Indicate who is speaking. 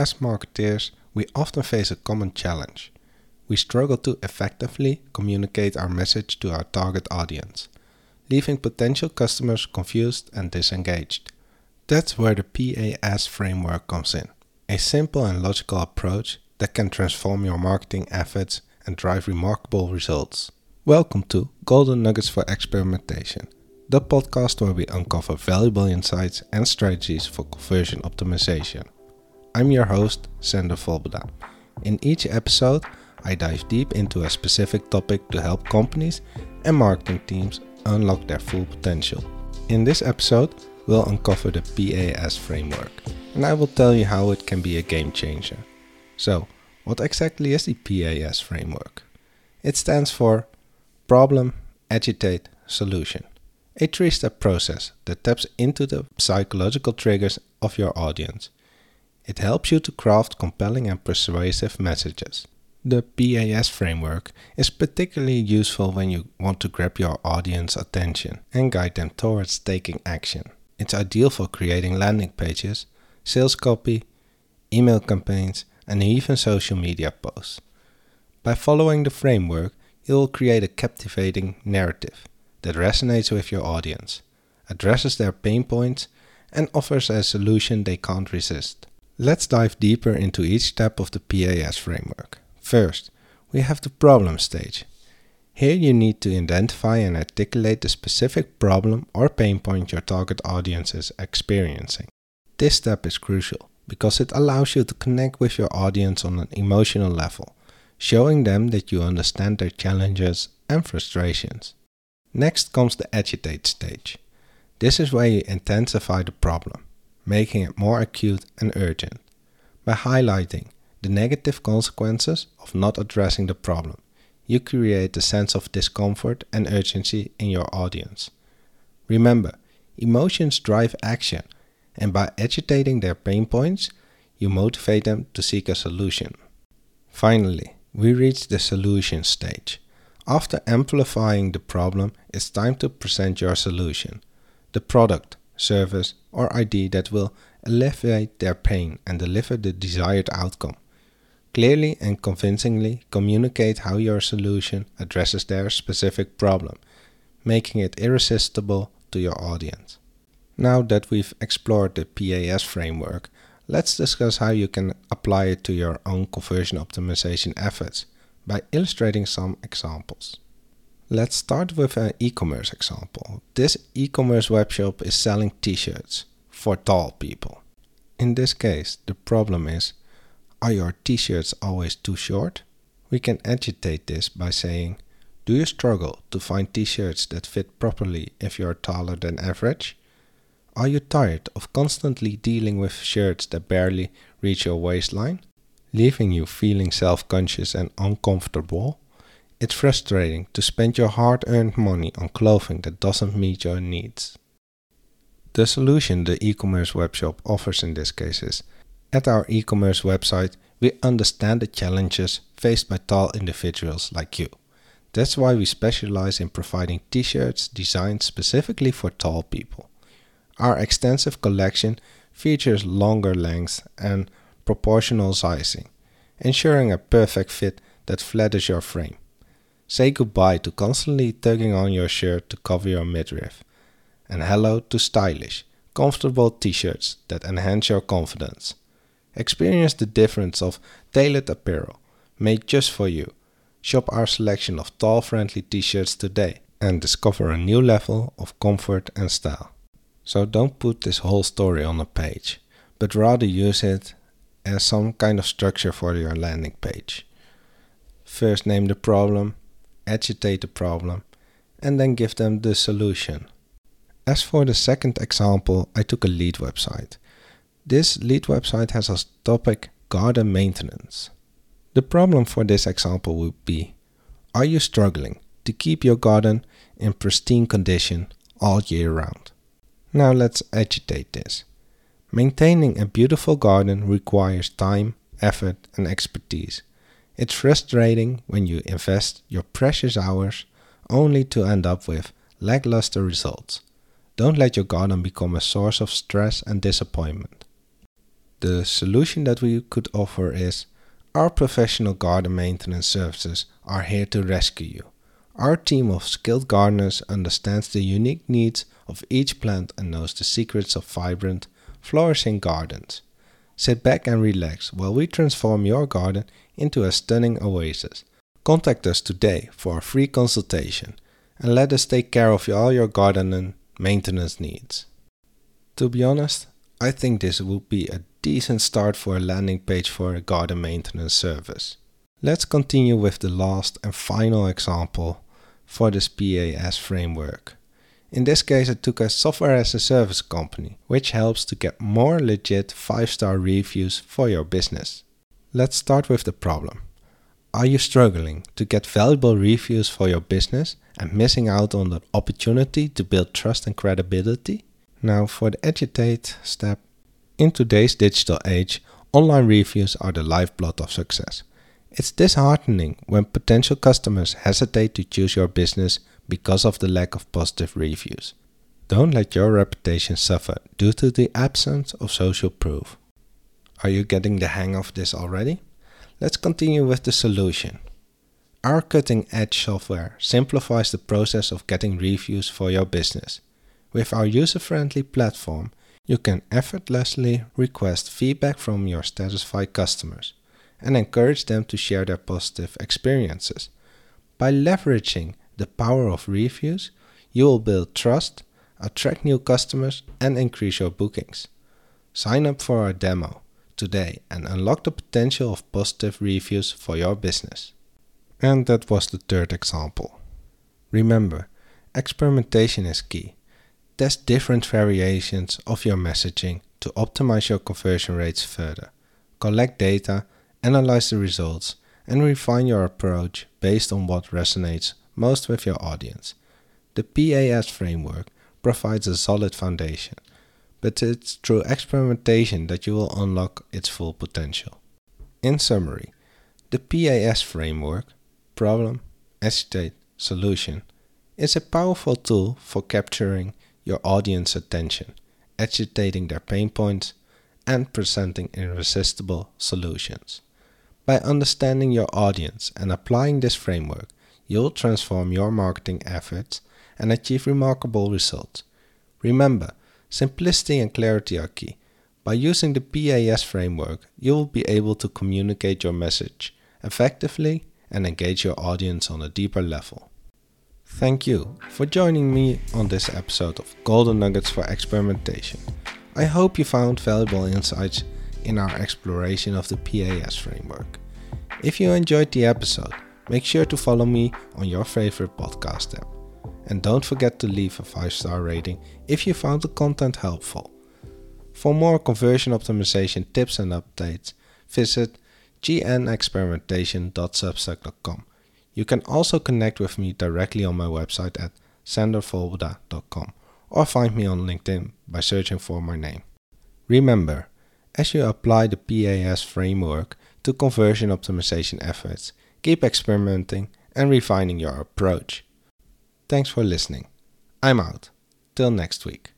Speaker 1: As marketeers, we often face a common challenge. We struggle to effectively communicate our message to our target audience, leaving potential customers confused and disengaged. That's where the PAS framework comes in, a simple and logical approach that can transform your marketing efforts and drive remarkable results. Welcome to Golden Nuggets for Experimentation, the podcast where we uncover valuable insights and strategies for conversion optimization. I'm your host, Sander Volbeda. In each episode, I dive deep into a specific topic to help companies and marketing teams unlock their full potential. In this episode, we'll uncover the PAS framework, and I will tell you how it can be a game changer. So, what exactly is the PAS framework? It stands for Problem, Agitate, Solution. A three step process that taps into the psychological triggers of your audience it helps you to craft compelling and persuasive messages. The PAS framework is particularly useful when you want to grab your audience attention and guide them towards taking action. It's ideal for creating landing pages, sales copy, email campaigns, and even social media posts. By following the framework, you will create a captivating narrative that resonates with your audience, addresses their pain points, and offers a solution they can't resist. Let's dive deeper into each step of the PAS framework. First, we have the problem stage. Here you need to identify and articulate the specific problem or pain point your target audience is experiencing. This step is crucial because it allows you to connect with your audience on an emotional level, showing them that you understand their challenges and frustrations. Next comes the agitate stage. This is where you intensify the problem making it more acute and urgent. By highlighting the negative consequences of not addressing the problem, you create a sense of discomfort and urgency in your audience. Remember, emotions drive action, and by agitating their pain points, you motivate them to seek a solution. Finally, we reach the solution stage. After amplifying the problem, it's time to present your solution. The product, service, or idea that will alleviate their pain and deliver the desired outcome. Clearly and convincingly communicate how your solution addresses their specific problem, making it irresistible to your audience. Now that we've explored the PAS framework, let's discuss how you can apply it to your own conversion optimization efforts by illustrating some examples. Let's start with an e-commerce example. This e-commerce webshop is selling t-shirts for tall people. In this case, the problem is, are your t-shirts always too short? We can agitate this by saying, do you struggle to find t-shirts that fit properly if you're taller than average? Are you tired of constantly dealing with shirts that barely reach your waistline, leaving you feeling self-conscious and uncomfortable? It's frustrating to spend your hard earned money on clothing that doesn't meet your needs. The solution the e commerce webshop offers in this case is at our e commerce website, we understand the challenges faced by tall individuals like you. That's why we specialize in providing t shirts designed specifically for tall people. Our extensive collection features longer lengths and proportional sizing, ensuring a perfect fit that flatters your frame. Say goodbye to constantly tugging on your shirt to cover your midriff. And hello to stylish, comfortable t shirts that enhance your confidence. Experience the difference of tailored apparel made just for you. Shop our selection of tall friendly t shirts today and discover a new level of comfort and style. So don't put this whole story on a page, but rather use it as some kind of structure for your landing page. First, name the problem, agitate the problem, and then give them the solution. As for the second example, I took a lead website. This lead website has as topic garden maintenance. The problem for this example would be Are you struggling to keep your garden in pristine condition all year round? Now let's agitate this. Maintaining a beautiful garden requires time, effort, and expertise. It's frustrating when you invest your precious hours only to end up with lackluster results. Don't let your garden become a source of stress and disappointment. The solution that we could offer is our professional garden maintenance services are here to rescue you. Our team of skilled gardeners understands the unique needs of each plant and knows the secrets of vibrant, flourishing gardens. Sit back and relax while we transform your garden into a stunning oasis. Contact us today for a free consultation and let us take care of all your garden and maintenance needs. To be honest, I think this would be a decent start for a landing page for a garden maintenance service. Let's continue with the last and final example for this PAS framework. In this case, I took a software as a service company, which helps to get more legit 5 star reviews for your business. Let's start with the problem. Are you struggling to get valuable reviews for your business and missing out on the opportunity to build trust and credibility? Now, for the agitate step, in today's digital age, online reviews are the lifeblood of success. It's disheartening when potential customers hesitate to choose your business because of the lack of positive reviews. Don't let your reputation suffer due to the absence of social proof. Are you getting the hang of this already? Let's continue with the solution. Our cutting edge software simplifies the process of getting reviews for your business. With our user friendly platform, you can effortlessly request feedback from your satisfied customers and encourage them to share their positive experiences. By leveraging the power of reviews, you will build trust, attract new customers, and increase your bookings. Sign up for our demo today and unlock the potential of positive reviews for your business. And that was the third example. Remember, experimentation is key. Test different variations of your messaging to optimize your conversion rates further. Collect data, analyze the results, and refine your approach based on what resonates most with your audience. The PAS framework provides a solid foundation, but it's through experimentation that you will unlock its full potential. In summary, the PAS framework, problem, agitate, solution, is a powerful tool for capturing your audience attention, agitating their pain points, and presenting irresistible solutions. By understanding your audience and applying this framework, you'll transform your marketing efforts and achieve remarkable results. Remember, simplicity and clarity are key. By using the PAS framework, you will be able to communicate your message effectively and engage your audience on a deeper level. Thank you for joining me on this episode of Golden Nuggets for Experimentation. I hope you found valuable insights in our exploration of the PAS framework. If you enjoyed the episode, Make sure to follow me on your favorite podcast app. And don't forget to leave a 5 star rating if you found the content helpful. For more conversion optimization tips and updates, visit gnexperimentation.substack.com. You can also connect with me directly on my website at sandervolbeda.com or find me on LinkedIn by searching for my name. Remember, as you apply the PAS framework to conversion optimization efforts, keep experimenting and refining your approach. Thanks for listening. I'm out. Till next week.